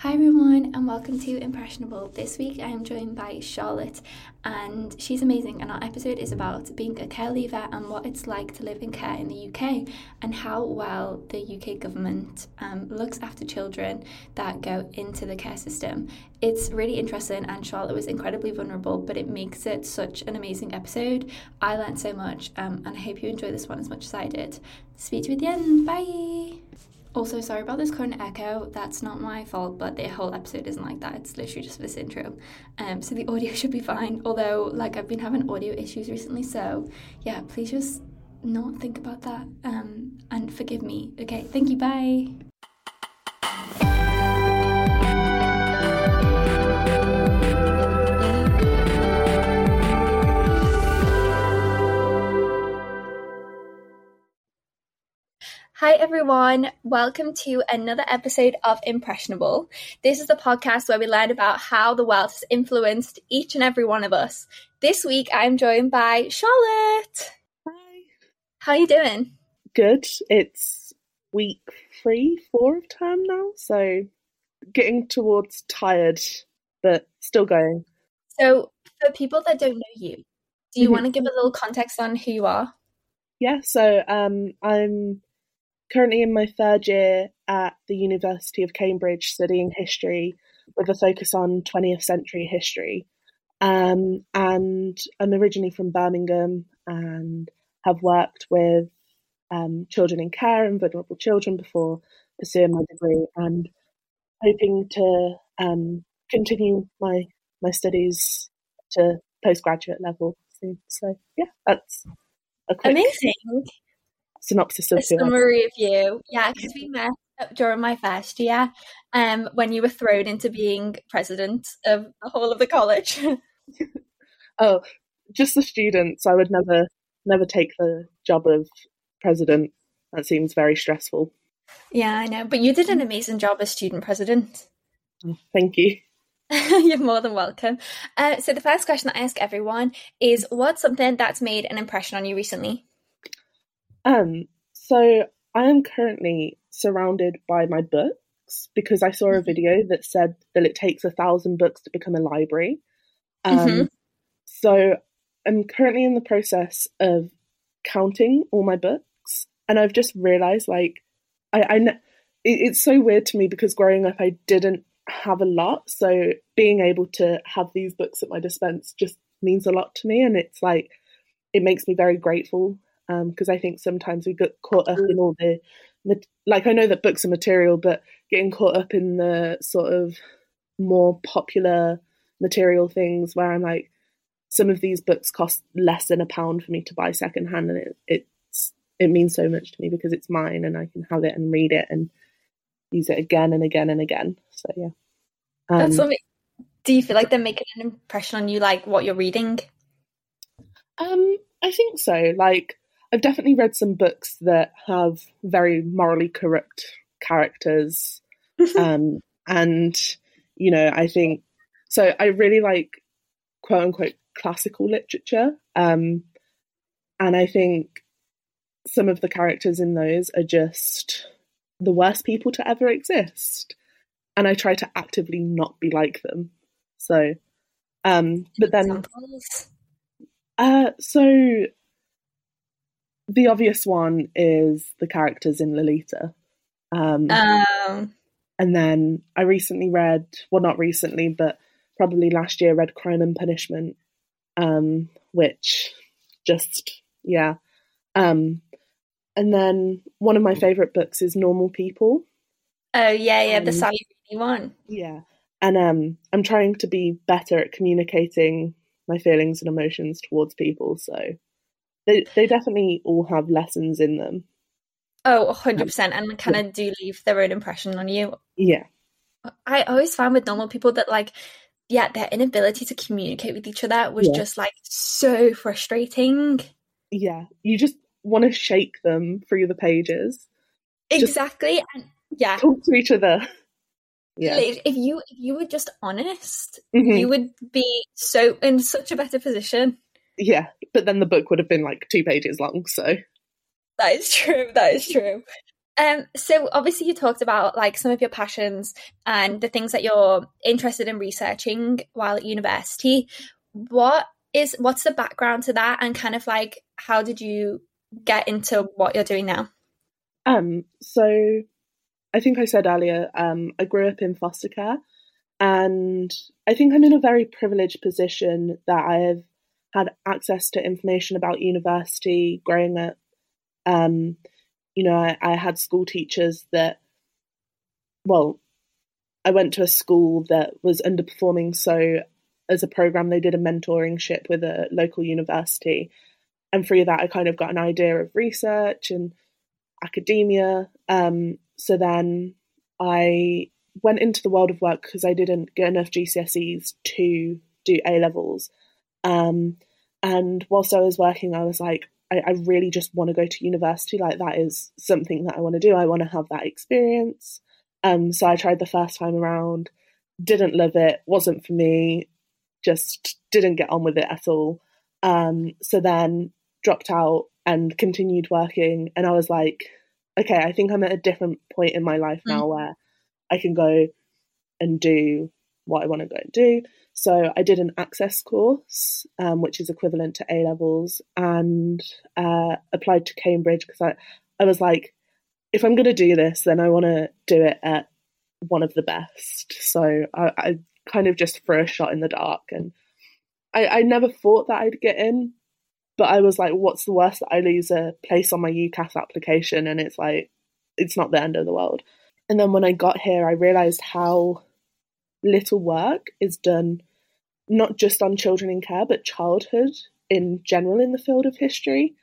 Hi everyone and welcome to Impressionable. This week I am joined by Charlotte and she's amazing and our episode is about being a care leaver and what it's like to live in care in the UK and how well the UK government um, looks after children that go into the care system. It's really interesting and Charlotte was incredibly vulnerable but it makes it such an amazing episode. I learned so much um, and I hope you enjoy this one as much as I did. Speak to you at the end. Bye! Also, sorry about this current echo. That's not my fault, but the whole episode isn't like that. It's literally just this intro. Um, so the audio should be fine. Although, like, I've been having audio issues recently. So, yeah, please just not think about that um, and forgive me. Okay, thank you. Bye. Everyone. Welcome to another episode of Impressionable. This is the podcast where we learn about how the world has influenced each and every one of us. This week, I'm joined by Charlotte. Hi. How are you doing? Good. It's week three, four of term now, so getting towards tired, but still going. So, for people that don't know you, do you Mhm. want to give a little context on who you are? Yeah, so um, I'm currently in my third year at the University of Cambridge studying history with a focus on 20th century history. Um, and I'm originally from Birmingham and have worked with um, children in care and vulnerable children before pursuing my degree and hoping to um, continue my my studies to postgraduate level soon. So yeah, that's Amazing. Synopsis A of am. summary of you. Yeah, because we met during my first year um, when you were thrown into being president of the whole of the college. Oh, just the students. I would never never take the job of president. That seems very stressful. yeah, I know. But you did an amazing job as student president. Oh, Thank you. You're more than welcome. Uh, so, the first question that I ask everyone is what's something that's made an impression on you recently? Um, so I am currently surrounded by my books because I saw a video that said that it takes a thousand books to become a library. Um, Mhm. So I'm currently in the process of counting all my books, and I've just realized like I, I kn- it, it's so weird to me because growing up I didn't have a lot, so being able to have these books at my dispense just means a lot to me, and it's like it makes me very grateful because I think sometimes we get caught up in all the like I know that books are material, but getting caught up in the sort of more popular material things where I'm like, some of these books cost less than a pound for me to buy secondhand, and it it's it means so much to me because it's mine and I can have it and read it and use it again and again and again. So yeah, um, That's something. Do you feel like they're making an impression on you, like what you're reading? Um, I think so. Like, I've definitely read some books that have very morally corrupt characters. um, and, you know, I think so. I really like quote unquote classical literature. Um, and I think some of the characters in those are just the worst people to ever exist. And I try to actively not be like them. So, um, but then. Uh, so the obvious one is the characters in Lolita. Um, Um, and then I recently read, well, not recently, but probably last year, read Crime and Punishment, um, which just, yeah. Um, and then one of my favorite books is Normal People. oh yeah, yeah, the Um, Sally Rooney one. Yeah. And um, I'm trying to be better at communicating my feelings and emotions towards people. So they, they definitely all have lessons in them. Oh, 100%. And kind of do leave their own impression on you. Yeah. I always found with normal people that, like, yeah, their inability to communicate with each other was Yeah. just like so frustrating. Yeah. You just want to shake them through the pages, Just- Exactly. And yeah, talk to each other. Yeah. if if you if you were just honest, Mhm. you would be so in such a better position. Yeah. But then the book would have been like two pages long. So, That is true. That is true. Um, so obviously you talked about like some of your passions and the things that you're interested in researching while at university. What is what's the background to that and kind of like how did you get into what you're doing now? um, so I think I said earlier, um, I grew up in foster care, and I think I'm in a very privileged position that I have had access to information about university growing up. Um, you know, I, I had school teachers that, well, I went to a school that was underperforming, so as a program, they did a mentoring ship with a local university, and through that, I kind of got an idea of research and academia. Um, so then I went into the world of work because I didn't get enough GCSEs to do A levels. Um, and whilst I was working, I was like, I, I really just want to go to university. Like, that is something that I want to do. I want to have that experience. Um, so I tried the first time around, didn't love it, wasn't for me, just didn't get on with it at all. Um, so then dropped out and continued working. And I was like, okay, I think I'm at a different point in my life now where I can go and do what I want to go and do. So I did an access course, um, which is equivalent to A levels, and uh, applied to Cambridge because I, I was like, if I'm going to do this, then I want to do it at one of the best. So I, I kind of just threw a shot in the dark, and I, I never thought that I'd get in, but I was like, what's the worst that I lose a place on my UCAS application? And it's like, it's not the end of the world. And then when I got here, I realized how little work is done, not just on children in care, but childhood in general in the field of history.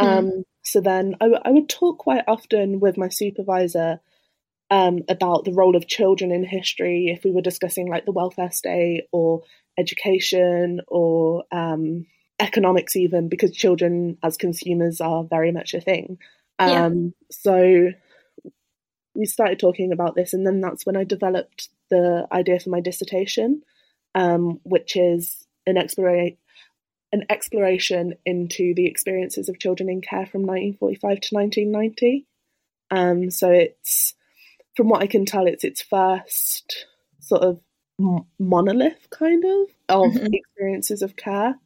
Um, so then I, w- I would talk quite often with my supervisor um, about the role of children in history if we were discussing like the welfare state or education or um, economics even because children as consumers are very much a thing Yeah. um, so we started talking about this and then that's when i developed the idea for my dissertation um, which is an exploration an exploration into the experiences of children in care from 1945 to 1990 um, so it's from what i can tell it's its first sort of m- monolith kind of of Mhm. experiences of care.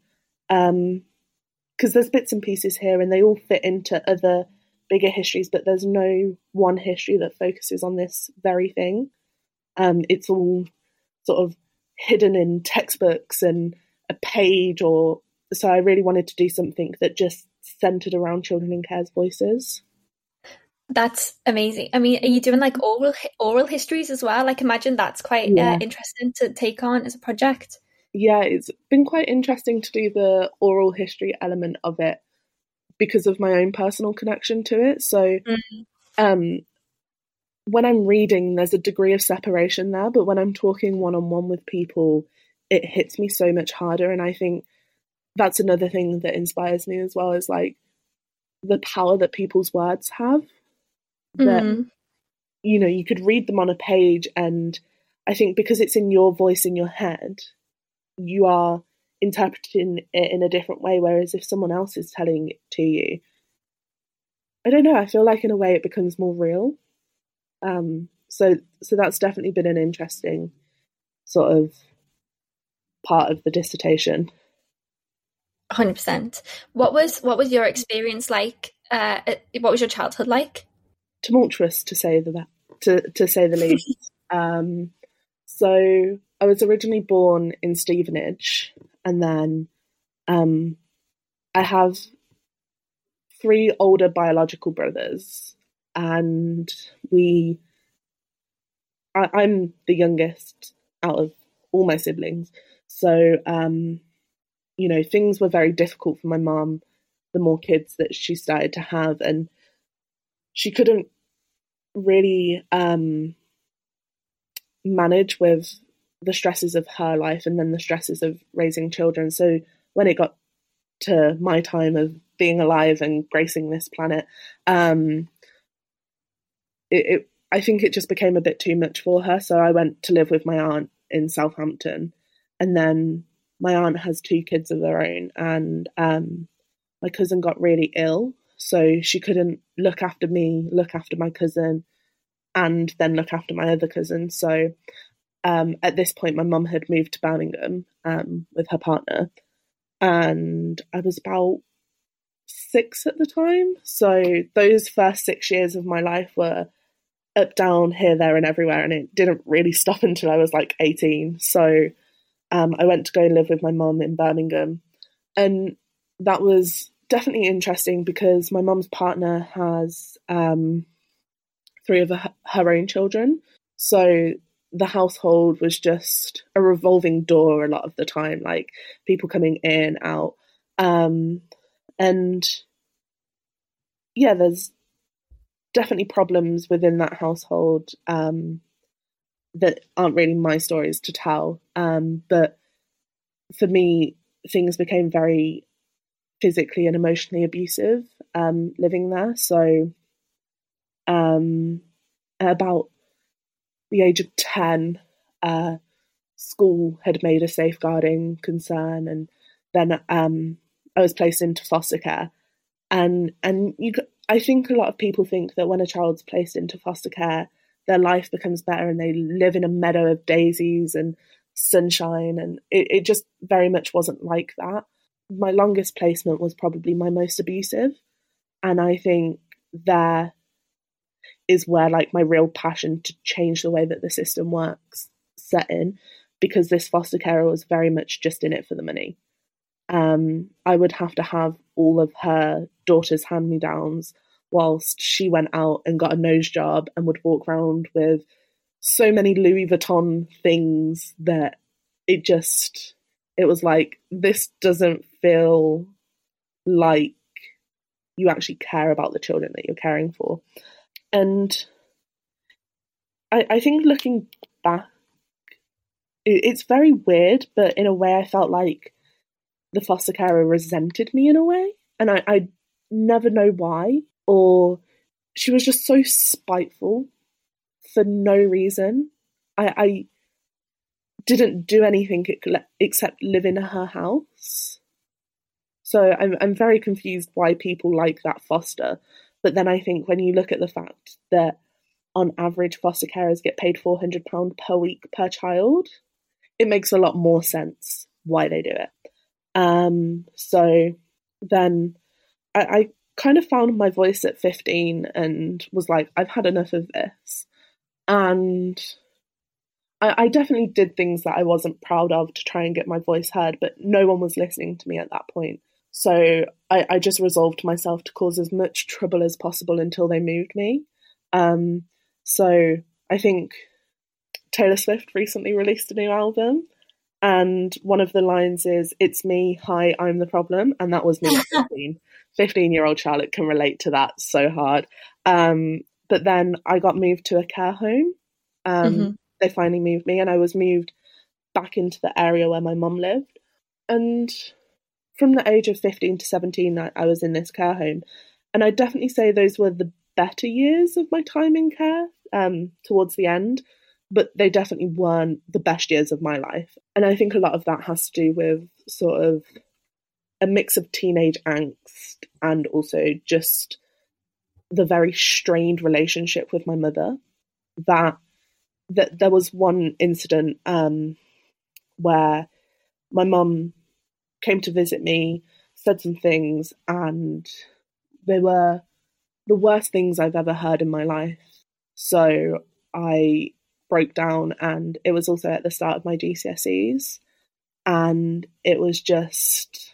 Because there's bits and pieces here and they all fit into other bigger histories but there's no one history that focuses on this very thing um, it's all sort of hidden in textbooks and a page or so i really wanted to do something that just centered around children in care's voices That's amazing. I mean, are you doing like oral oral histories as well? Like, imagine that's quite Yeah. uh, interesting to take on as a project. yeah, it's been quite interesting to do the oral history element of it because of my own personal connection to it. So, um, when I'm reading, there's a degree of separation there, but when I'm talking one on one with people, it hits me so much harder. And I think that's another thing that inspires me as well is like the power that people's words have. That Mhm. you know, you could read them on a page, and I think because it's in your voice in your head, you are interpreting it in a different way. Whereas if someone else is telling it to you, I don't know. I feel like in a way it becomes more real. Um, so, so that's definitely been an interesting sort of part of the dissertation. Hundred percent. What was what was your experience like? Uh, what was your childhood like? tumultuous to say the to to say the least. um, so I was originally born in Stevenage, and then um, I have three older biological brothers, and we. I, I'm the youngest out of all my siblings, so um, you know things were very difficult for my mom. The more kids that she started to have, and she couldn't really um, manage with the stresses of her life and then the stresses of raising children. So when it got to my time of being alive and gracing this planet, um, it, it, I think it just became a bit too much for her. So I went to live with my aunt in Southampton, and then my aunt has two kids of her own, and um, my cousin got really ill, so she couldn't look after me, look after my cousin, and then look after my other cousin. So um, at this point, my mum had moved to Birmingham um, with her partner, and I was about six at the time. So those first six years of my life were up, down, here, there, and everywhere, and it didn't really stop until I was like 18. So um, I went to go live with my mum in Birmingham, and that was definitely interesting because my mum's partner has um, three of her, her own children. So the household was just a revolving door a lot of the time, like people coming in, out. Um, and yeah, there's definitely problems within that household um, that aren't really my stories to tell. Um, but for me, things became very physically and emotionally abusive um, living there. So, um, about the age of 10, uh, school had made a safeguarding concern, and then um, I was placed into foster care. And and you, I think a lot of people think that when a child's placed into foster care, their life becomes better and they live in a meadow of daisies and sunshine, and it, it just very much wasn't like that. My longest placement was probably my most abusive, and I think there is where like my real passion to change the way that the system works set in because this foster carer was very much just in it for the money. Um, I would have to have all of her daughter's hand me downs whilst she went out and got a nose job and would walk around with so many Louis Vuitton things that it just it was like this doesn't feel like you actually care about the children that you're caring for. And I, I think looking back, it, it's very weird, but in a way, I felt like the foster carer resented me in a way, and I, I never know why, or she was just so spiteful for no reason. I, I didn't do anything except live in her house. So I'm I'm very confused why people like that foster but then I think when you look at the fact that on average foster carers get paid £400 per week per child, it makes a lot more sense why they do it. Um, so then I, I kind of found my voice at 15 and was like, I've had enough of this. And I, I, definitely did things that I wasn't proud of to try and get my voice heard, but no one was listening to me at that point. So I, I just resolved myself to cause as much trouble as possible until they moved me. Um, so I think Taylor Swift recently released a new album, and one of the lines is "It's me, hi, I'm the problem," and that was me 15. 15 year old Charlotte can relate to that so hard. Um, but then I got moved to a care home. Um, mm-hmm. They finally moved me, and I was moved back into the area where my mum lived. And from the age of 15 to 17, I, I was in this care home. And I definitely say those were the better years of my time in care um, towards the end, but they definitely weren't the best years of my life. And I think a lot of that has to do with sort of a mix of teenage angst and also just the very strained relationship with my mother. That that there was one incident um, where my mum came to visit me, said some things, and they were the worst things I've ever heard in my life. So I broke down, and it was also at the start of my GCSEs, and it was just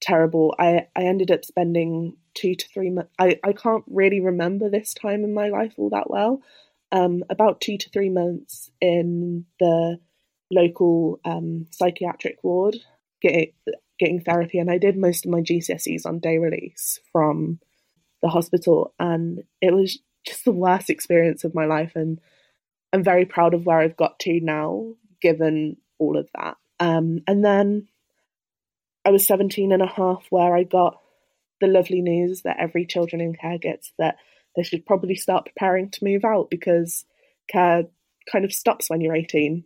terrible. I, I ended up spending two to three months. I, I can't really remember this time in my life all that well. Um, about two to three months in the local um, psychiatric ward, getting getting therapy, and I did most of my GCSEs on day release from the hospital, and it was just the worst experience of my life. And I'm very proud of where I've got to now, given all of that. Um, and then I was 17 and a half, where I got the lovely news that every children in care gets that they should probably start preparing to move out because care kind of stops when you're 18.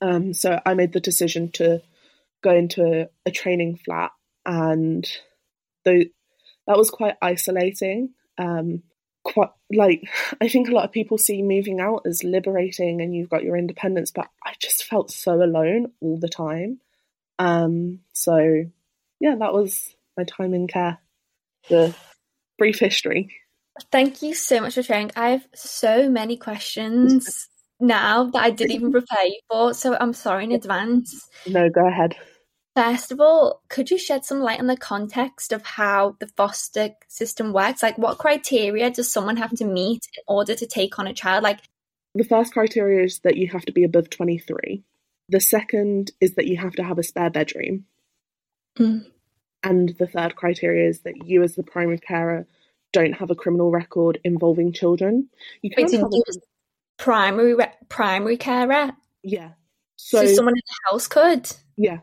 Um, so I made the decision to go into a, training flat, and that was quite isolating. Um, quite like I think a lot of people see moving out as liberating, and you've got your independence, but I just felt so alone all the time. Um, so yeah, that was my time in care. The brief history. Thank you so much for sharing. I have so many questions now that I didn't even prepare you for, so I'm sorry in advance. No, go ahead. First of all, could you shed some light on the context of how the foster system works? Like, what criteria does someone have to meet in order to take on a child? Like, the first criteria is that you have to be above 23. The second is that you have to have a spare bedroom. Mm. And the third criteria is that you, as the primary carer, don't have a criminal record involving children. You can have a, primary primary carer. Yeah. So, so someone in the house could. Yeah,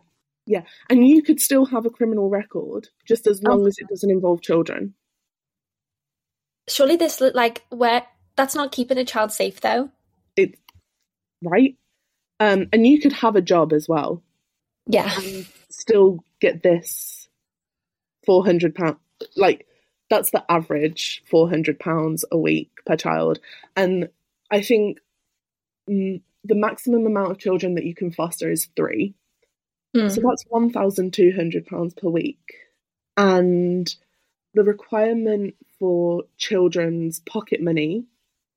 yeah, and you could still have a criminal record just as long oh. as it doesn't involve children. Surely this like where that's not keeping a child safe though. It right, um, and you could have a job as well. Yeah, and still get this four hundred pound like that's the average four hundred pounds a week per child, and I think mm, the maximum amount of children that you can foster is three. Mm. So that's £1,200 per week. And the requirement for children's pocket money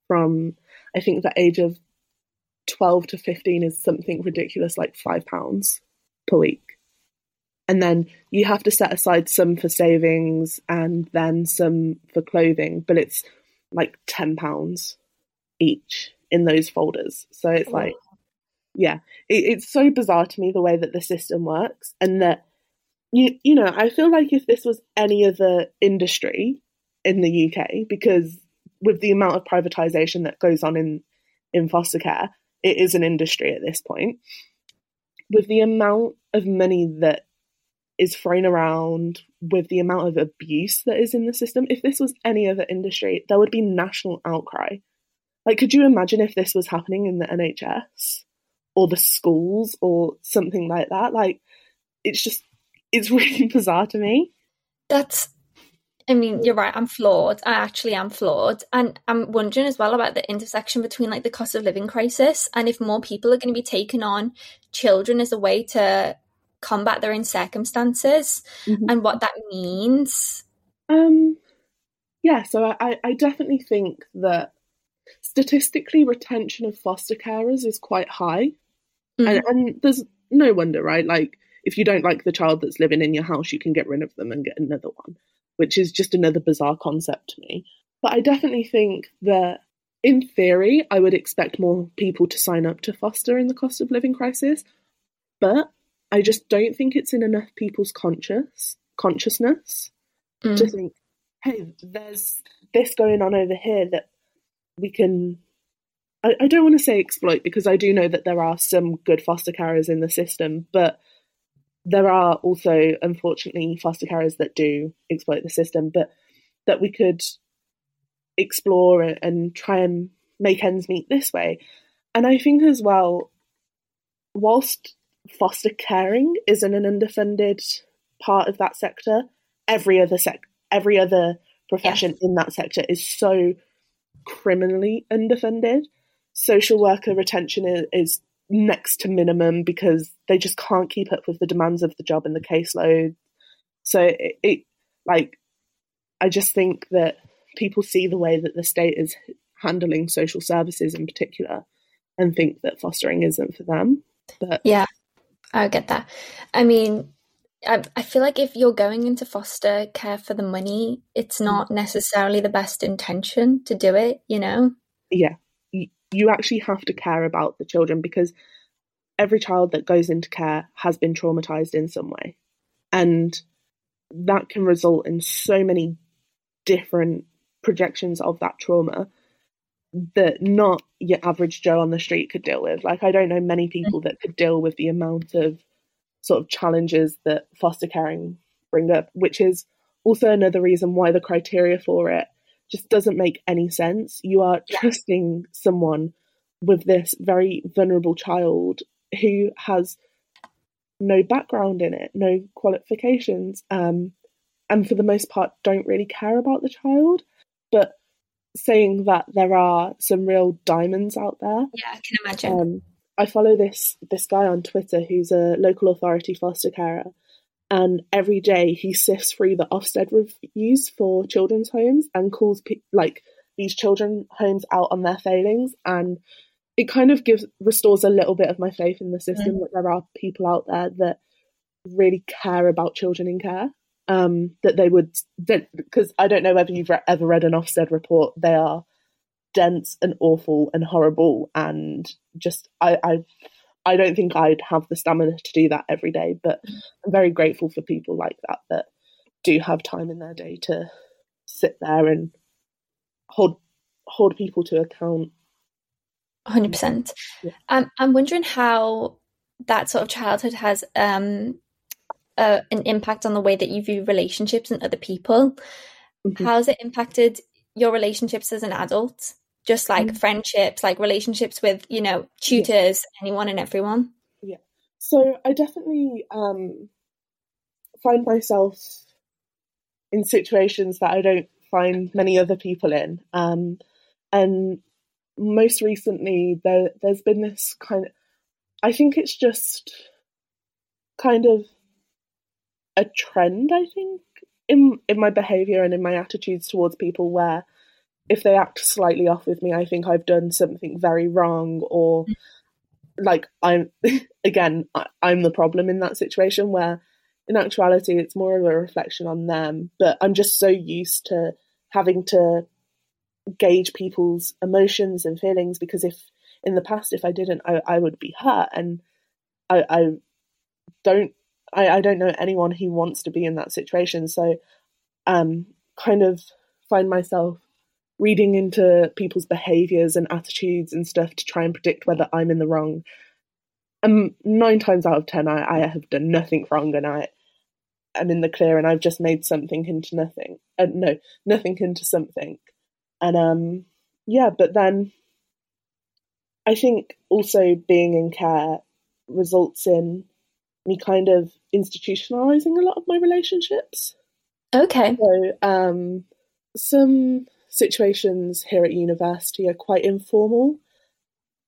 from, I think, the age of 12 to 15 is something ridiculous like £5 per week. And then you have to set aside some for savings and then some for clothing, but it's like £10 each in those folders. So it's oh. like, yeah, it, it's so bizarre to me the way that the system works, and that you you know I feel like if this was any other industry in the UK, because with the amount of privatization that goes on in in foster care, it is an industry at this point. With the amount of money that is thrown around, with the amount of abuse that is in the system, if this was any other industry, there would be national outcry. Like, could you imagine if this was happening in the NHS? Or the schools or something like that. Like it's just it's really bizarre to me. That's I mean, you're right, I'm floored. I actually am floored. And I'm wondering as well about the intersection between like the cost of living crisis and if more people are going to be taking on children as a way to combat their own circumstances mm-hmm. and what that means. Um yeah, so I, I definitely think that statistically retention of foster carers is quite high. Mm. And, and there's no wonder, right? Like, if you don't like the child that's living in your house, you can get rid of them and get another one, which is just another bizarre concept to me. But I definitely think that, in theory, I would expect more people to sign up to foster in the cost of living crisis. But I just don't think it's in enough people's conscious consciousness mm. to think, hey, there's this going on over here that we can I, I don't want to say exploit because I do know that there are some good foster carers in the system, but there are also unfortunately foster carers that do exploit the system, but that we could explore and try and make ends meet this way. And I think as well, whilst foster caring isn't an underfunded part of that sector, every other sec every other profession yes. in that sector is so criminally underfunded social worker retention is, is next to minimum because they just can't keep up with the demands of the job and the caseload. So it, it like I just think that people see the way that the state is handling social services in particular and think that fostering isn't for them. But yeah, I get that. I mean, I, I feel like if you're going into foster care for the money, it's mm. not necessarily the best intention to do it, you know? Yeah. You actually have to care about the children because every child that goes into care has been traumatized in some way. And that can result in so many different projections of that trauma that not your average Joe on the street could deal with. Like, I don't know many people that could deal with the amount of sort of challenges that foster caring bring up, which is also another reason why the criteria for it just doesn't make any sense. You are trusting someone with this very vulnerable child who has no background in it, no qualifications, um, and for the most part don't really care about the child. But saying that there are some real diamonds out there. Yeah, I can imagine. Um, I follow this this guy on Twitter who's a local authority foster carer, and every day he sifts through the Ofsted reviews for children's homes and calls pe- like these children homes out on their failings, and it kind of gives restores a little bit of my faith in the system mm. that there are people out there that really care about children in care um, that they would because I don't know whether you've re- ever read an Ofsted report. They are dense and awful and horrible, and just I, I I don't think I'd have the stamina to do that every day. But I'm very grateful for people like that that do have time in their day to sit there and hold hold people to account. Hundred yeah. percent. Um, I'm wondering how that sort of childhood has um uh, an impact on the way that you view relationships and other people. Mm-hmm. How has it impacted your relationships as an adult? Just like mm-hmm. friendships, like relationships with, you know, tutors, yeah. anyone and everyone? Yeah. So I definitely um, find myself in situations that I don't find many other people in. Um, and most recently, there, there's been this kind of, I think it's just kind of a trend, I think, in in my behaviour and in my attitudes towards people where if they act slightly off with me, I think I've done something very wrong or like I'm again, I'm the problem in that situation where in actuality it's more of a reflection on them. But I'm just so used to having to gauge people's emotions and feelings because if in the past if I didn't I, I would be hurt and I, I don't I, I don't know anyone who wants to be in that situation. So, um, kind of find myself reading into people's behaviors and attitudes and stuff to try and predict whether I'm in the wrong. Um, nine times out of ten, I, I have done nothing wrong and I am in the clear and I've just made something into nothing. Uh, no, nothing into something. And um, yeah, but then I think also being in care results in me kind of institutionalizing a lot of my relationships. Okay. So, um, some situations here at university are quite informal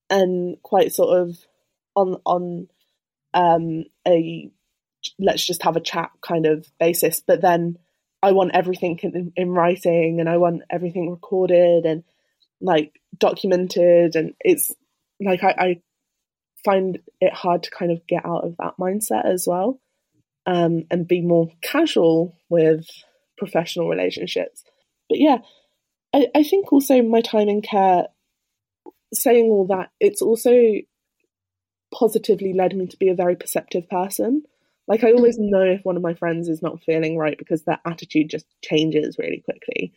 and quite sort of on on um, a let's just have a chat kind of basis. But then I want everything in, in writing and I want everything recorded and like documented, and it's like I, I find it hard to kind of get out of that mindset as well um, and be more casual with professional relationships. But yeah, I, I think also my time in care, saying all that, it's also positively led me to be a very perceptive person. Like I always mm-hmm. know if one of my friends is not feeling right because their attitude just changes really quickly.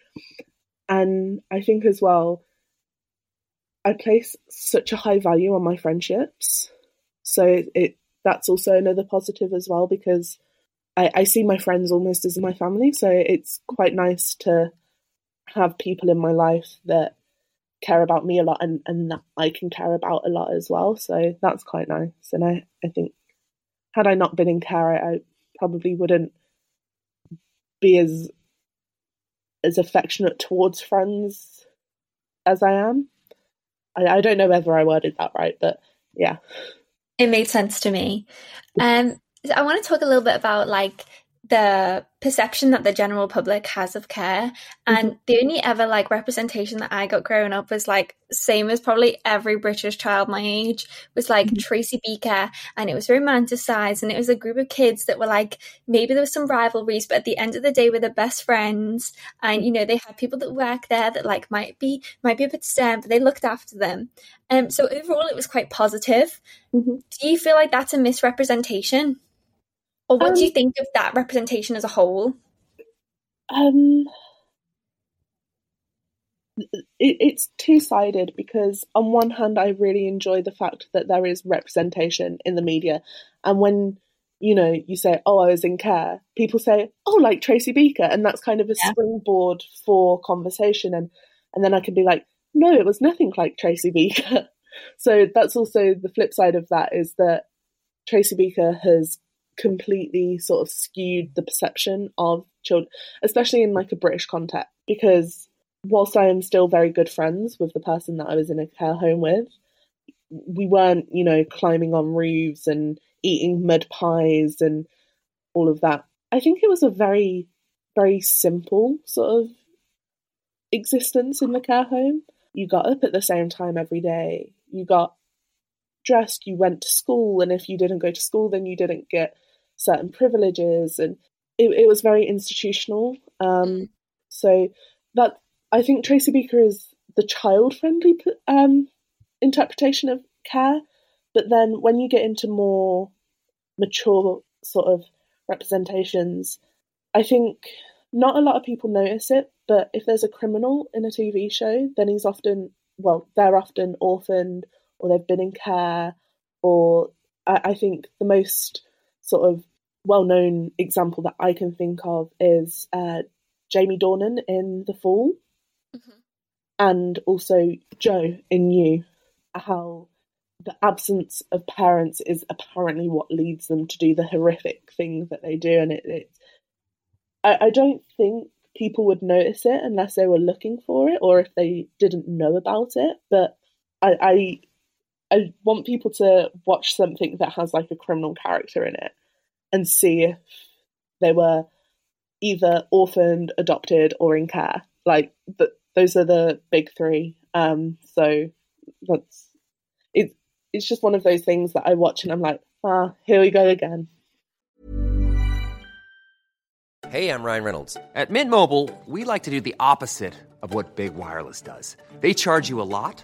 And I think as well, I place such a high value on my friendships. So it, it that's also another positive as well because I, I see my friends almost as my family. So it's quite nice to have people in my life that care about me a lot and, and that I can care about a lot as well. So that's quite nice. And I, I think had I not been in care, I, probably wouldn't be as as affectionate towards friends as I am. I, I don't know whether I worded that right, but yeah. It made sense to me. Um, I want to talk a little bit about like the perception that the general public has of care. And mm-hmm. the only ever like representation that i got growing up was like same as probably every british child my age was like mm-hmm. tracy beaker. And it was romanticized. And it was a group of kids that were like maybe there was some rivalries but at the end of the day we're the best friends. And you know they had people that work there that like might be might be a bit stern but they looked after them. Um so overall it was quite positive. Mm-hmm. do you feel like that's a misrepresentation or what um, do you um, think of that representation as a whole? Um, it, it's two sided because, on one hand, I really enjoy the fact that there is representation in the media. And when you know, you say, "Oh, I was in care," people say, "Oh, like Tracy Beaker," and that's kind of a yeah. springboard for conversation. And and then I can be like, "No, it was nothing like Tracy Beaker." so that's also the flip side of that is that Tracy Beaker has completely sort of skewed the perception of children, especially in like a British context. Because whilst I am still very good friends with the person that I was in a care home with, we weren't, you know, climbing on roofs and eating mud pies and all of that. I think it was a very, very simple sort of existence in the care home. You got up at the same time every day. You got dressed, you went to school, and if you didn't go to school, then you didn't get certain privileges, and it, it was very institutional. Um, so that I think Tracy Beaker is the child-friendly um, interpretation of care, but then when you get into more mature sort of representations, I think not a lot of people notice it, but if there's a criminal in a TV show, then he's often, well, they're often orphaned or they've been in care, or I, I think the most sort of well known example that I can think of is uh, Jamie Dornan in The Fall, mm-hmm. and also Joe in You, how the absence of parents is apparently what leads them to do the horrific things that they do, and it, it I, I don't think people would notice it unless they were looking for it or if they didn't know about it. But I, I I want people to watch something that has like a criminal character in it and see if they were either orphaned, adopted, or in care. Like the, those are the big three. Um, so that's it. It's just one of those things that I watch and I'm like, ah, here we go again. Hey, I'm Ryan Reynolds. At Mint Mobile, we like to do the opposite of what big wireless does. They charge you a lot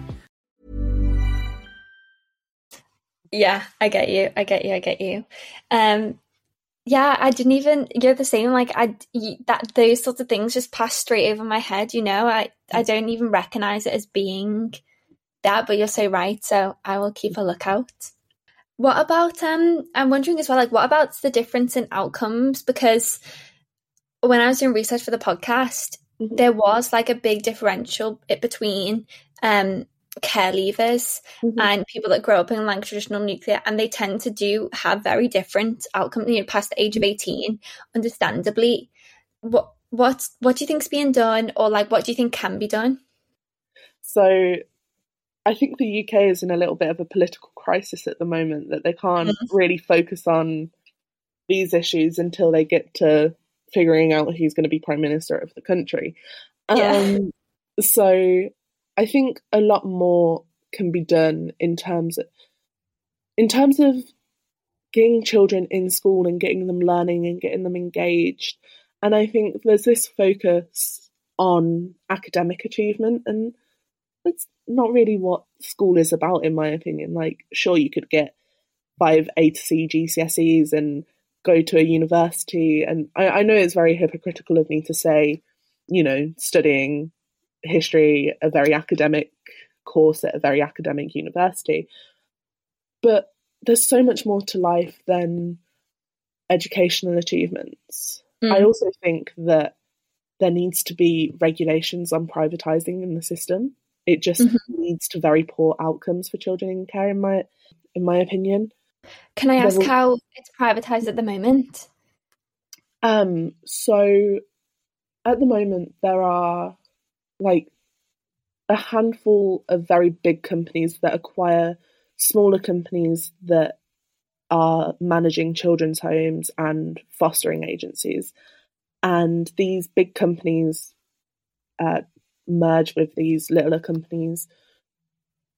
Yeah, I get you. I get you. I get you. Um, yeah, I didn't even. You're the same. Like I that those sorts of things just pass straight over my head. You know, I I don't even recognize it as being that. But you're so right. So I will keep a lookout. What about um? I'm wondering as well. Like, what about the difference in outcomes? Because when I was doing research for the podcast, mm-hmm. there was like a big differential between um care leavers mm-hmm. and people that grow up in like traditional nuclear and they tend to do have very different outcomes you know past the age of 18 understandably what what what do you think's being done or like what do you think can be done so i think the uk is in a little bit of a political crisis at the moment that they can't mm-hmm. really focus on these issues until they get to figuring out who's going to be prime minister of the country yeah. um so I think a lot more can be done in terms of in terms of getting children in school and getting them learning and getting them engaged. And I think there's this focus on academic achievement and that's not really what school is about in my opinion. Like sure you could get five A to C GCSEs and go to a university and I, I know it's very hypocritical of me to say, you know, studying history, a very academic course at a very academic university. But there's so much more to life than educational achievements. Mm. I also think that there needs to be regulations on privatizing in the system. It just mm-hmm. leads to very poor outcomes for children in care, in my in my opinion. Can I ask how it's privatized at the moment? Um, so at the moment there are like a handful of very big companies that acquire smaller companies that are managing children's homes and fostering agencies. And these big companies uh, merge with these littler companies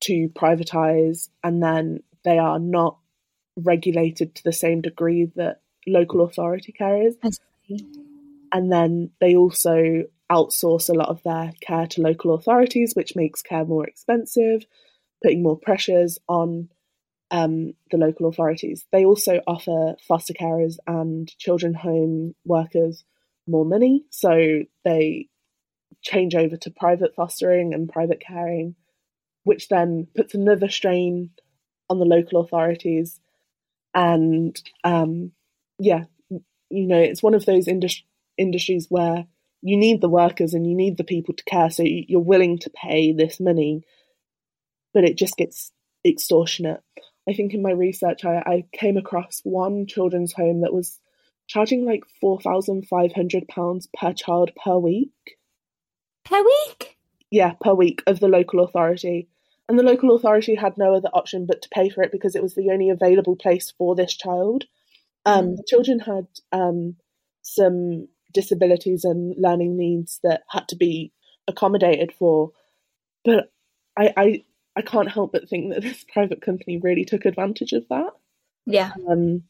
to privatize, and then they are not regulated to the same degree that local authority carriers. And then they also outsource a lot of their care to local authorities, which makes care more expensive, putting more pressures on um, the local authorities. They also offer foster carers and children home workers more money, so they change over to private fostering and private caring, which then puts another strain on the local authorities. And um, yeah, you know, it's one of those industri- industries where you need the workers and you need the people to care, so you're willing to pay this money, but it just gets extortionate. I think in my research, I, I came across one children's home that was charging like four thousand five hundred pounds per child per week. Per week? Yeah, per week of the local authority. And the local authority had no other option but to pay for it because it was the only available place for this child. Um, mm. The children had um, some disabilities and learning needs that had to be accommodated for. But I, I, I can't help but think that this private company really took advantage of that. Yeah. Um,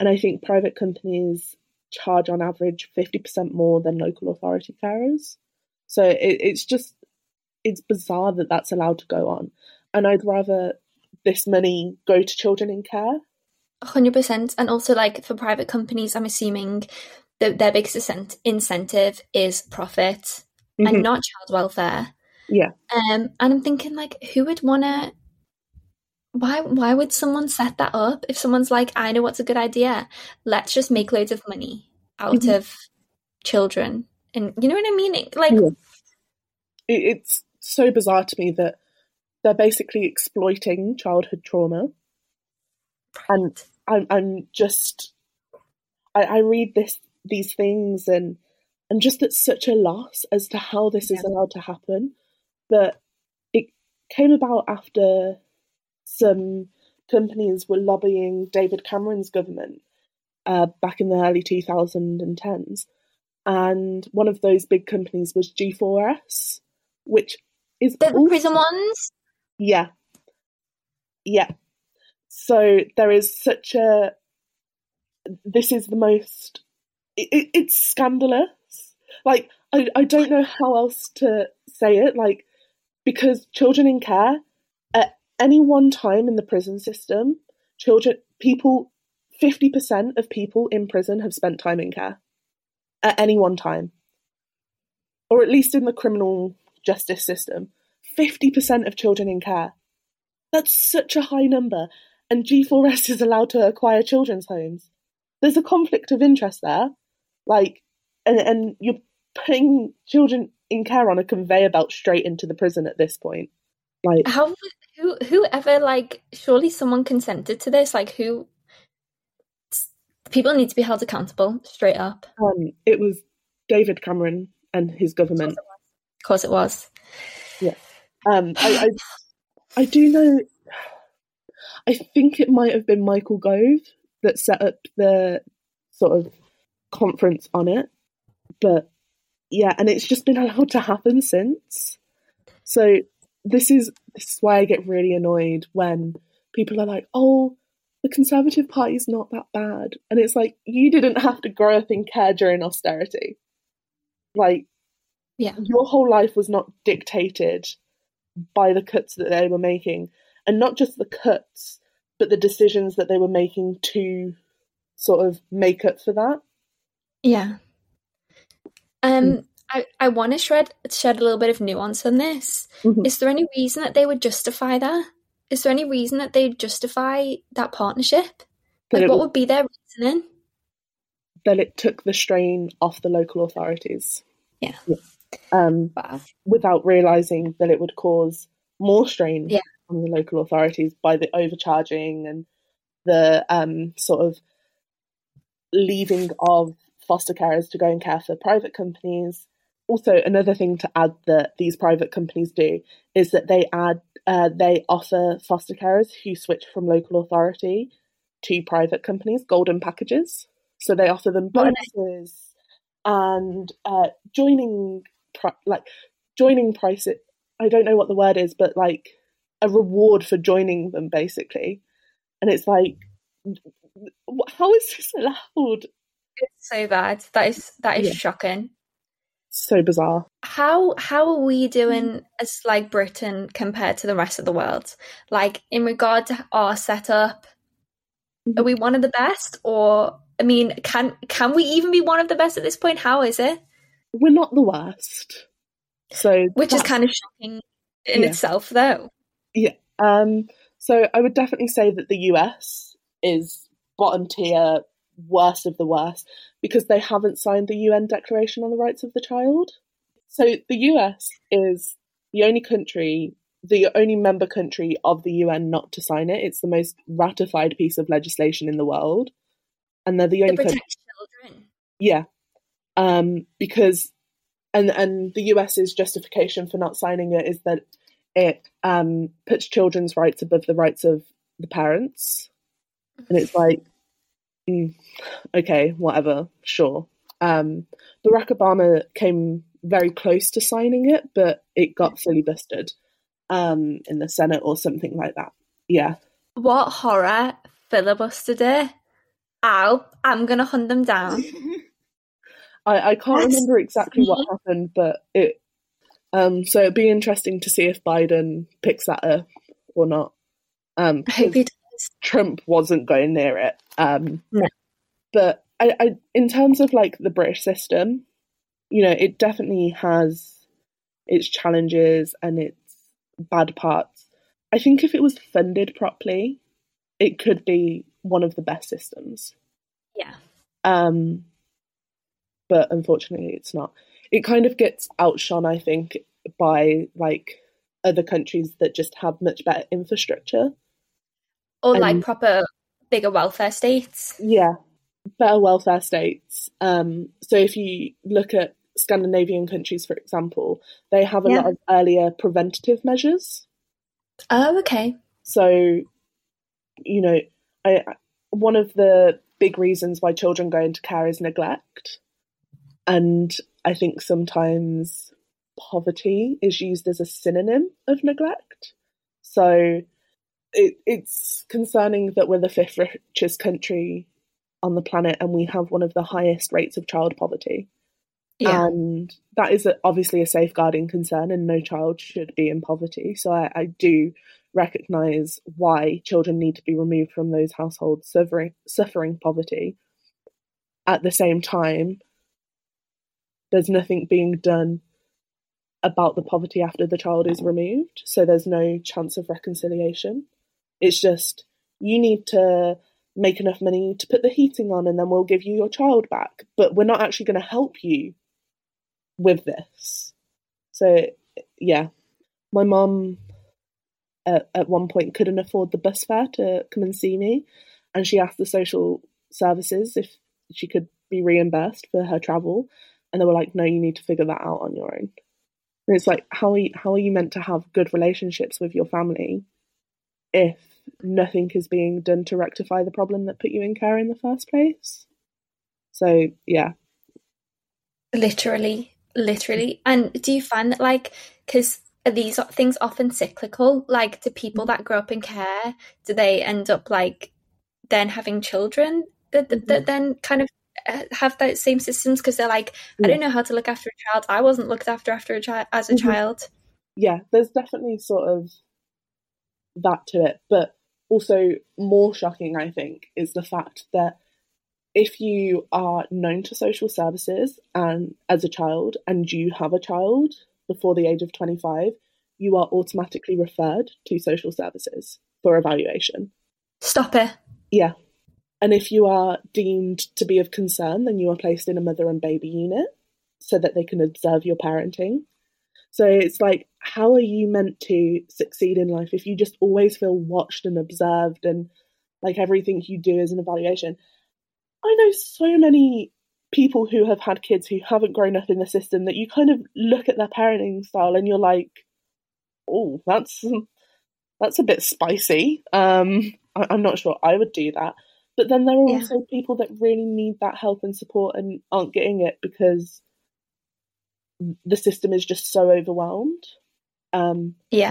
and I think private companies charge on average 50% more than local authority carers. So it, it's just, it's bizarre that that's allowed to go on. And I'd rather this money go to children in care. 100%. And also, like for private companies, I'm assuming the, their biggest incentive is profit mm-hmm. and not child welfare. Yeah. Um, and I'm thinking like, who would want to? Why? Why would someone set that up? If someone's like, I know what's a good idea. Let's just make loads of money out mm-hmm. of children, and you know what I mean? Like, yeah. it's so bizarre to me that they're basically exploiting childhood trauma, and I'm, I'm just I, I read this these things and and just at such a loss as to how this yeah. is allowed to happen. But it came about after some companies were lobbying David Cameron's government uh, back in the early 2010s. And one of those big companies was G4S, which is the also, prison ones. Yeah, yeah. So there is such a. This is the most it, it's scandalous. Like I, I don't know how else to say it. Like because children in care at any one time in the prison system, children people 50% of people in prison have spent time in care at any one time, or at least in the criminal justice system. 50% of children in care. That's such a high number, and G4S is allowed to acquire children's homes. There's a conflict of interest there. Like, and, and you're putting children in care on a conveyor belt straight into the prison at this point. Like, How who whoever like surely someone consented to this? Like who people need to be held accountable straight up. um, it was David Cameron and his government. Of course it was. Um, I, I, I do know. I think it might have been Michael Gove that set up the sort of conference on it, but yeah, and it's just been allowed to happen since. So this is this is why I get really annoyed when people are like, "Oh, the Conservative Party's not that bad," and it's like you didn't have to grow up in care during austerity. Like Yeah. your whole life was not dictated by the cuts that they were making, and not just the cuts, but the decisions that they were making to sort of make up for that. Yeah. Um I, I want to shed shed a little bit of nuance on this. Mhm. Is there any reason that they would justify that? Is there any reason that they'd justify that partnership? That Like what would be their reasoning? That it took the strain off the local authorities. Yeah. Um, Wow. without realizing that it would cause more strain Yeah. on the local authorities by the overcharging and the um, sort of leaving of foster carers to go and care for private companies. Also, another thing to add that these private companies do is that they add uh, they offer foster carers who switch from local authority to private companies golden packages. So they offer them What are bonuses and uh, joining like joining price. I don't know what the word is, but like a reward for joining them, basically. And it's like, how is this allowed? It's so bad. That is that is Yeah. shocking. So bizarre. How how are we doing as like Britain compared to the rest of the world? Like in regard to our setup, are we one of the best? Or I mean, can can we even be one of the best at this point? How is it? We're not the worst. So Which is kind of shocking in Yeah. itself, though. Yeah. Um, so I would definitely say that the US is bottom tier, worst of the worst, because they haven't signed the UN Declaration on the Rights of the Child. So the US is the only country, the only member country of the UN not to sign it. It's the most ratified piece of legislation in the world, and they're the To only country. children. Yeah. Um, because and and the US's justification for not signing it is that it um puts children's rights above the rights of the parents. And it's like mm, okay, whatever, sure. Um Barack Obama came very close to signing it, but it got filibustered um in the Senate or something like that. Yeah. What horror filibustered it? Ow, I'm gonna hunt them down. I, I can't That's remember exactly what happened, but it. Um, so it'd be interesting to see if Biden picks that up or not. Um, I hope he does. Trump wasn't going near it. Um, No. But I, I, in terms of like the British system, you know, it definitely has its challenges and its bad parts. I think if it was funded properly, it could be one of the best systems. Yeah. Um, but unfortunately, it's not. It kind of gets outshone, I think, by like other countries that just have much better infrastructure. Or like Um, proper bigger welfare states. Yeah, better welfare states. Um, so if you look at Scandinavian countries, for example, they have a Yeah. lot of earlier preventative measures. Oh, okay. So, you know, I, I- one of the big reasons why children go into care is neglect. And I think sometimes poverty is used as a synonym of neglect. So it, it's concerning that we're the fifth richest country on the planet and we have one of the highest rates of child poverty. Yeah. And that is a, obviously a safeguarding concern, and no child should be in poverty. So I, I do recognize why children need to be removed from those households suffering, suffering poverty. At the same time, there's nothing being done about the poverty after the child is removed, so there's no chance of reconciliation. It's just you need to make enough money to put the heating on and then we'll give you your child back, but we're not actually going to help you with this. So, yeah, my mum at, at one point couldn't afford the bus fare to come and see me, and she asked the social services if she could be reimbursed for her travel, and they were like, "No, you need to figure that out on your own." And it's like, how are you, how are you meant to have good relationships with your family if nothing is being done to rectify the problem that put you in care in the first place? So yeah, Literally, literally. And do you find that, like, because are these things often cyclical? Like, do people that grow up in care, do they end up, like, then having children that, that, that then kind of uh, have those same systems? Because they're like, I don't know how to look after a child. I wasn't looked after after a child as a Mhm. child. yeah, there's definitely sort of that to it. But also, more shocking, I think, is the fact that if you are known to social services and as a child and you have a child before the age of 25, you are automatically referred to social services for evaluation. Stop it. Yeah. And if you are deemed to be of concern, then you are placed in a mother and baby unit so that they can observe your parenting. So it's like, how are you meant to succeed in life if you just always feel watched and observed and like everything you do is an evaluation? I know so many people who have had kids who haven't grown up in the system that you kind of look at their parenting style and you're like, oh, that's that's a bit spicy. Um, I, I'm not sure I would do that. But then there are Yeah. also people that really need that help and support and aren't getting it because the system is just so overwhelmed. Um, Yeah.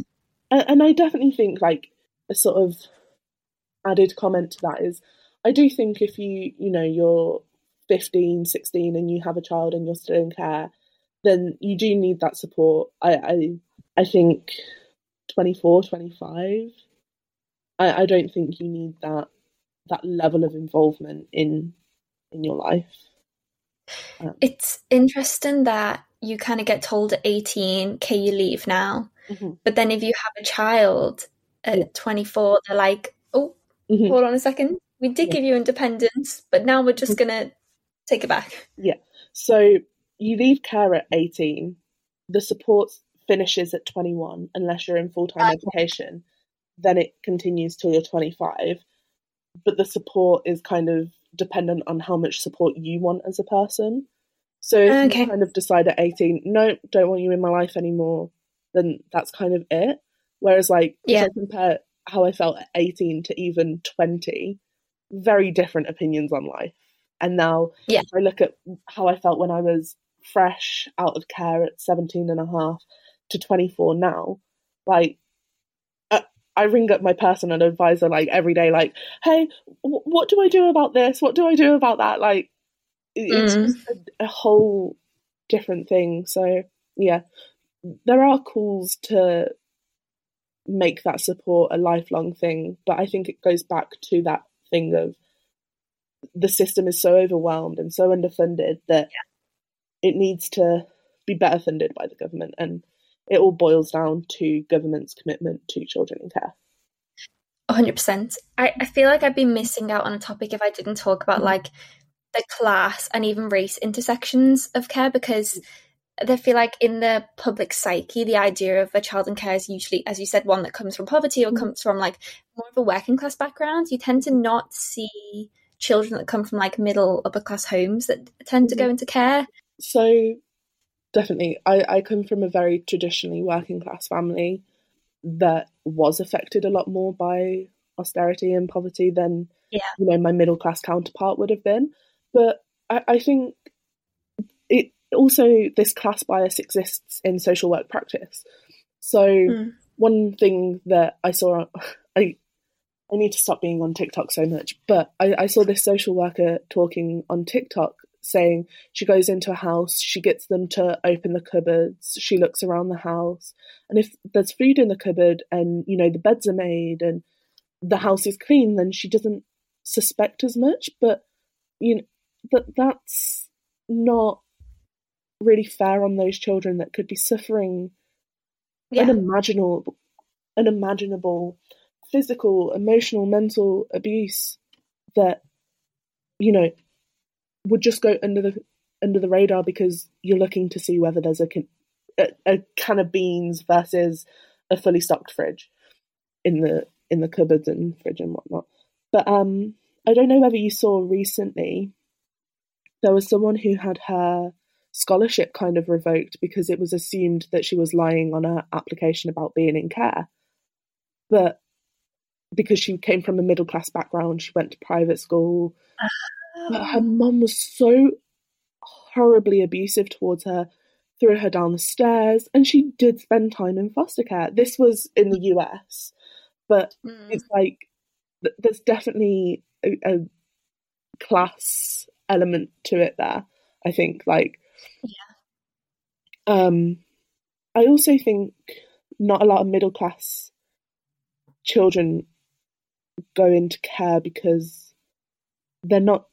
and, and I definitely think like a sort of added comment to that is I do think if you you know you're 15 16 and you have a child and you're still in care then you do need that support I I, I think 24 25 I, I don't think you need that that level of involvement in in your life um, It's interesting that you kind of get told at 18, okay, you leave now. mhm, But then if you have a child at Yeah. 24, they're like, oh, mhm. hold on a second. We did Yeah. give you independence, but now we're just going to take it back. Yeah. So you leave care at 18. The support finishes at 21 unless you're in full time Okay. education. Then it continues till you're 25. But the support is kind of dependent on how much support you want as a person. So if Okay. you kind of decide at 18, no, don't want you in my life anymore, then that's kind of it. Whereas, like, Yeah. if I compare how I felt at 18 to even 20, very different opinions on life. And now, Yeah. if I look at how I felt when I was fresh out of care at 17 and a half to 24 now, like, I, I ring up my personal advisor like every day, like, hey, w- what do I do about this? What do I do about that? Like, it's Mm. a, a whole different thing. So, yeah, there are calls to make that support a lifelong thing, but I think it goes back to that thing of the system is so overwhelmed and so underfunded that it needs to be better funded by the government, and it all boils down to government's commitment to children in care. 100%. I, I feel like I'd be missing out on a topic if I didn't talk about like the class and even race intersections of care because mm. I feel like in the public psyche, the idea of a child in care is usually, as you said, one that comes from poverty or mm. comes from like more of a working class background. You tend to not see children that come from like middle upper class homes that tend to go mm. into care. So, definitely, I, I come from a very traditionally working class family that was affected a lot more by austerity and poverty than Yeah. you know my middle class counterpart would have been. But I, I think it also this class bias exists in social work practice. So Mm. one thing that I saw, I I need to stop being on TikTok so much, but I, I saw this social worker talking on TikTok saying she goes into a house, she gets them to open the cupboards, she looks around the house, and if there's food in the cupboard and you know the beds are made and the house is clean, then she doesn't suspect as much. But you know that that's not really fair on those children that could be suffering Yeah. unimaginable, unimaginable physical, emotional, mental abuse that you know would just go under the under the radar because you're looking to see whether there's a can, a, a can of beans versus a fully stocked fridge in the in the cupboards and fridge and whatnot. But um, I don't know whether you saw recently there was someone who had her scholarship kind of revoked because it was assumed that she was lying on her application about being in care. But because she came from a middle class background, she went to private school. But her mum was so horribly abusive towards her, threw her down the stairs, and she did spend time in foster care. This was in the US, but Mm. it's like th- there's definitely a, a class element to it there. I think, like, um, I also think not a lot of middle class children go into care because they're not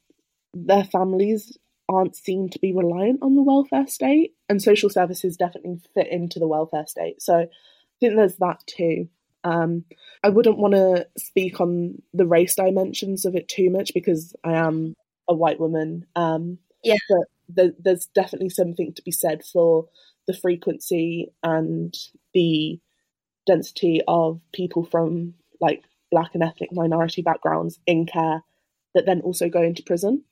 their families aren't seen to be reliant on the welfare state and social services definitely fit into the welfare state so i think there's that too um, i wouldn't want to speak on the race dimensions of it too much because i am a white woman um, Yeah. but there, there's definitely something to be said for the frequency and the density of people from like black and ethnic minority backgrounds in care that then also go into prison.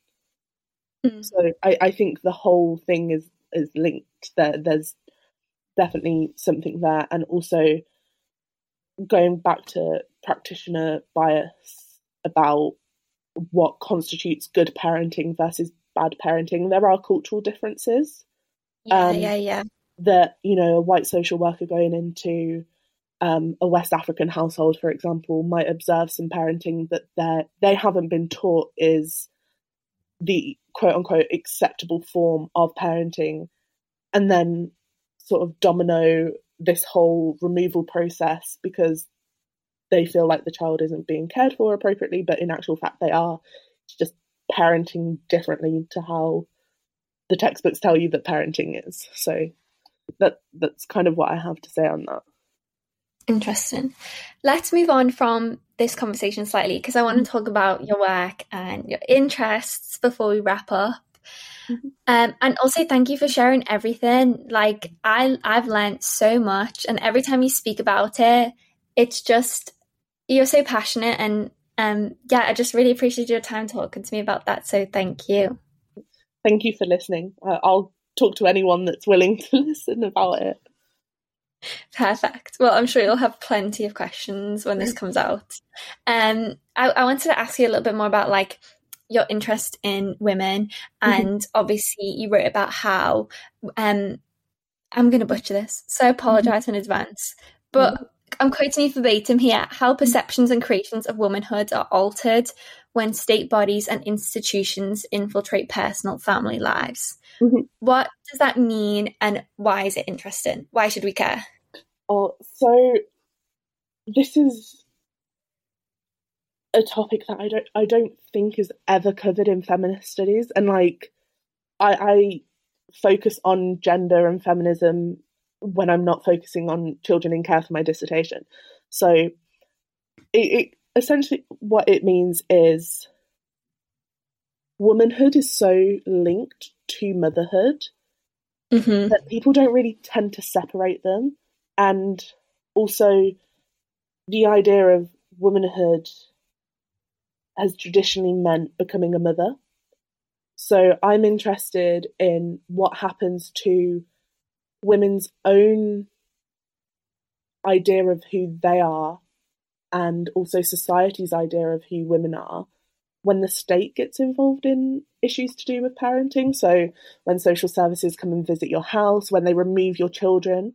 Mm. So I, I think the whole thing is is linked. There there's definitely something there and also going back to practitioner bias about what constitutes good parenting versus bad parenting. There are cultural differences Yeah, um, yeah, yeah. that you know a white social worker going into um, a West African household, for example, might observe some parenting that they they haven't been taught is the quote unquote acceptable form of parenting, and then sort of domino this whole removal process because they feel like the child isn't being cared for appropriately, but in actual fact they are. It's just parenting differently to how the textbooks tell you that parenting is. So that that's kind of what I have to say on that. Interesting. Let's move on from this conversation slightly because I want to talk about your work and your interests before we wrap up. Um, and also thank you for sharing everything. Like I I've learned so much and every time you speak about it, it's just you're so passionate and um yeah, I just really appreciate your time talking to me about that. So thank you. Thank you for listening. Uh, I'll talk to anyone that's willing to listen about it. Perfect. Well, I'm sure you'll have plenty of questions when this comes out. Um, I, I wanted to ask you a little bit more about like your interest in women, and obviously you wrote about how um, I'm going to butcher this, so I apologize in advance. But I'm quoting you verbatim here: how perceptions and creations of womanhood are altered when state bodies and institutions infiltrate personal family lives. Mhm. What does that mean, and why is it interesting? Why should we care? Oh, so this is a topic that I don't I don't think is ever covered in feminist studies, and like I, I focus on gender and feminism when I'm not focusing on children in care for my dissertation. So it, it essentially what it means is womanhood is so linked to motherhood Mm-hmm. that people don't really tend to separate them. And also, the idea of womanhood has traditionally meant becoming a mother. So I'm interested in what happens to women's own idea of who they are and also society's idea of who women are when the state gets involved in issues to do with parenting. So, when social services come and visit your house, when they remove your children,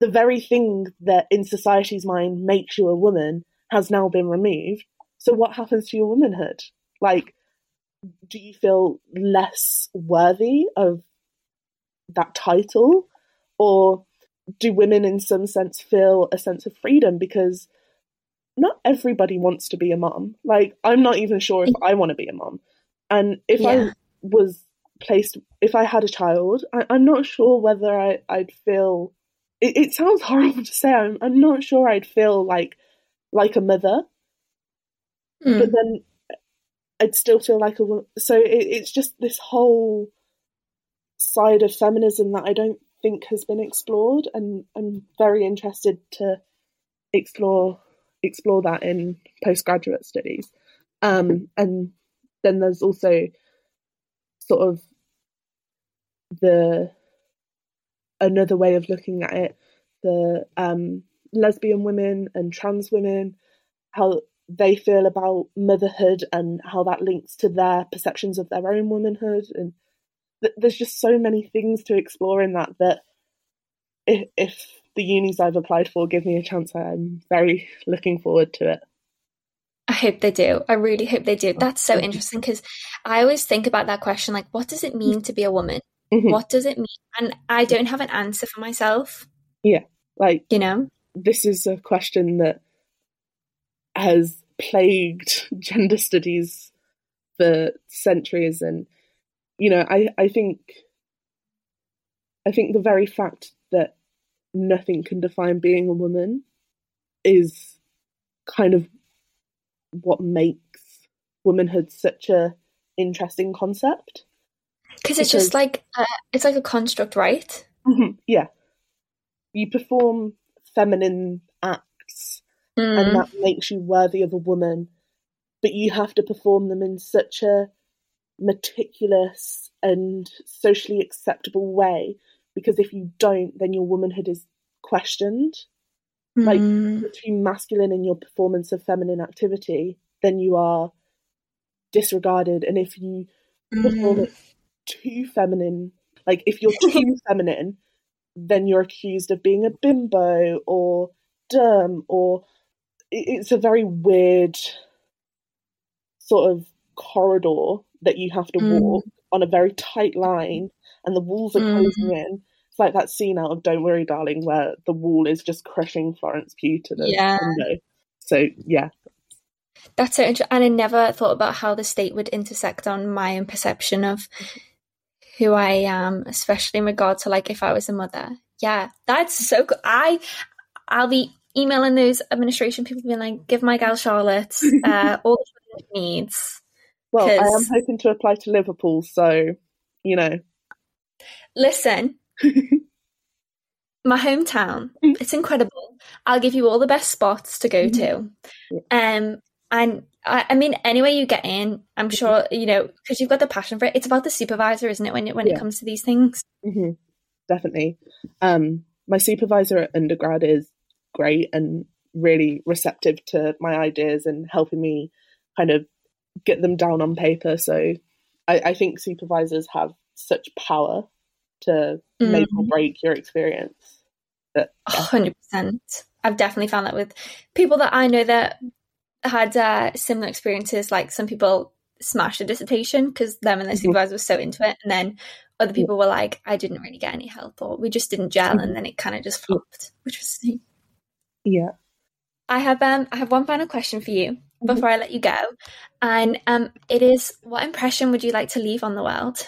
the very thing that in society's mind makes you a woman has now been removed. So, what happens to your womanhood? Like, do you feel less worthy of that title? Or do women, in some sense, feel a sense of freedom? Because not everybody wants to be a mom. Like, I'm not even sure if I want to be a mom. And if yeah. I was placed, if I had a child, I, am not sure whether I, would feel. It, it, sounds horrible to say. I'm, I'm not sure I'd feel like like a mother, mm. but then I'd still feel like a woman. So it, it's just this whole side of feminism that I don't think has been explored, and I'm very interested to explore explore that in postgraduate studies. Um, and then there's also sort of the another way of looking at it, the um, lesbian women and trans women, how they feel about motherhood and how that links to their perceptions of their own womanhood and th- there's just so many things to explore in that that if, if the unis I've applied for give me a chance I'm very looking forward to it. I hope they do. I really hope they do. That's so interesting because I always think about that question like, what does it mean to be a woman? Mm-hmm. What does it mean? And I don't have an answer for myself. Yeah. Like, you know, this is a question that has plagued gender studies for centuries and you know i i think i think the very fact that nothing can define being a woman is kind of what makes womanhood such a interesting concept. Because it's just like uh, it's like a construct right? Mm-hmm, yeah. You perform feminine acts mm. and that makes you worthy of a woman but you have to perform them in such a meticulous and socially acceptable way because if you don't then your womanhood is questioned mm. like you're masculine and your performance of feminine activity then you are disregarded and if you mm. perform it too feminine like if you're too feminine then you're accused of being a bimbo or dumb or it's a very weird sort of corridor that you have to mm. walk on a very tight line and the walls are closing mm. in it's like that scene out of don't worry darling where the wall is just crushing florence pugh to the yeah. window so yeah that's so interesting and i never thought about how the state would intersect on my own perception of who I am, especially in regard to like if I was a mother. Yeah, that's so good. I I'll be emailing those administration people being like, give my gal Charlotte uh, all the needs. Well, I am hoping to apply to Liverpool, so you know. Listen, my hometown, it's incredible. I'll give you all the best spots to go to. Um, and I, I mean, anyway you get in, I'm mm-hmm. sure you know because you've got the passion for it. It's about the supervisor, isn't it? When it when yeah. it comes to these things, mm-hmm. definitely. Um, my supervisor at undergrad is great and really receptive to my ideas and helping me kind of get them down on paper. So I, I think supervisors have such power to mm. make or break your experience. Hundred yeah. percent. I've definitely found that with people that I know that had uh, similar experiences. Like some people smashed a dissertation because them and their mm-hmm. supervisor was so into it, and then other people were like, "I didn't really get any help, or we just didn't gel," and mm-hmm. then it kind of just flopped, which was yeah. I have um I have one final question for you. Before I let you go, and um it is what impression would you like to leave on the world?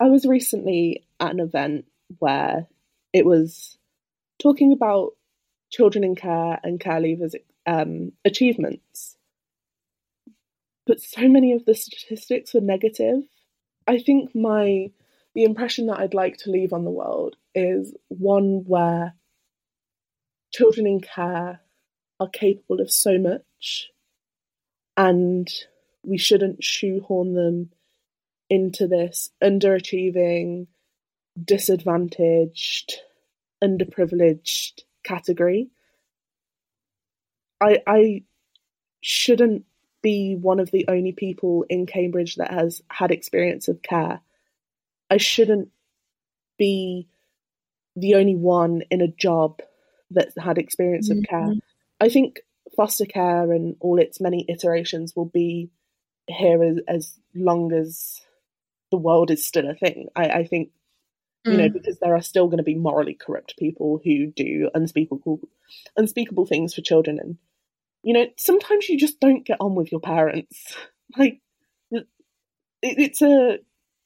I was recently at an event where it was talking about children in care and care leavers um, achievements but so many of the statistics were negative. I think my the impression that I'd like to leave on the world is one where children in care are capable of so much and we shouldn't shoehorn them into this underachieving, disadvantaged, underprivileged category. I I shouldn't be one of the only people in Cambridge that has had experience of care. I shouldn't be the only one in a job that's had experience mm-hmm. of care. Mm-hmm. I think foster care and all its many iterations will be here as, as long as the world is still a thing. I, I think you mm. know because there are still going to be morally corrupt people who do unspeakable unspeakable things for children and you know sometimes you just don't get on with your parents like it, it's a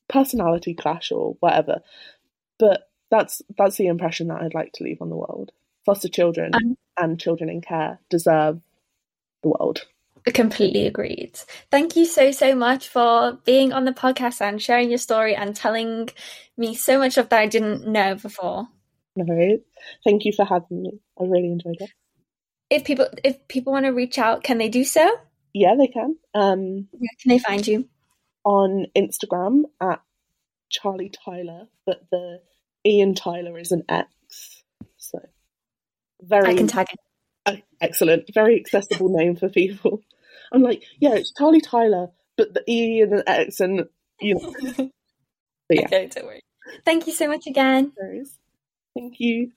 personality clash or whatever but that's that's the impression that I'd like to leave on the world foster children um, and children in care deserve the world Completely agreed. Thank you so, so much for being on the podcast and sharing your story and telling me so much of that I didn't know before. No, thank you for having me. I really enjoyed it. If people if people want to reach out, can they do so? Yeah, they can. Um, Where can they find you? On Instagram at Charlie Tyler, but the Ian Tyler is an X. Very I can tag it excellent, very accessible name for people. I'm like, yeah, it's Charlie Tyler, but the E and the X and you know. yeah. Okay, don't worry. Thank you so much again. Thank you.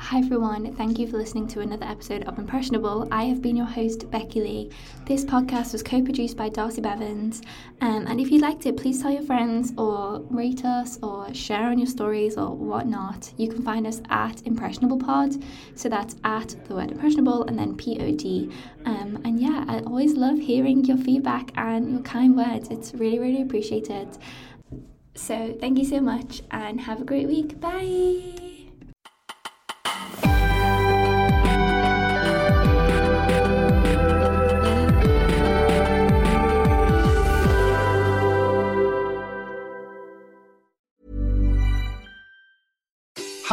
Hi everyone, thank you for listening to another episode of Impressionable. I have been your host, Becky Lee. This podcast was co produced by Darcey Bevins. Um, and if you liked it, please tell your friends or rate us or share on your stories or whatnot. You can find us at Impressionable Pod. So that's at the word impressionable and then P O D. Um, and yeah, I always love hearing your feedback and your kind words. It's really, really appreciated. So thank you so much and have a great week. Bye.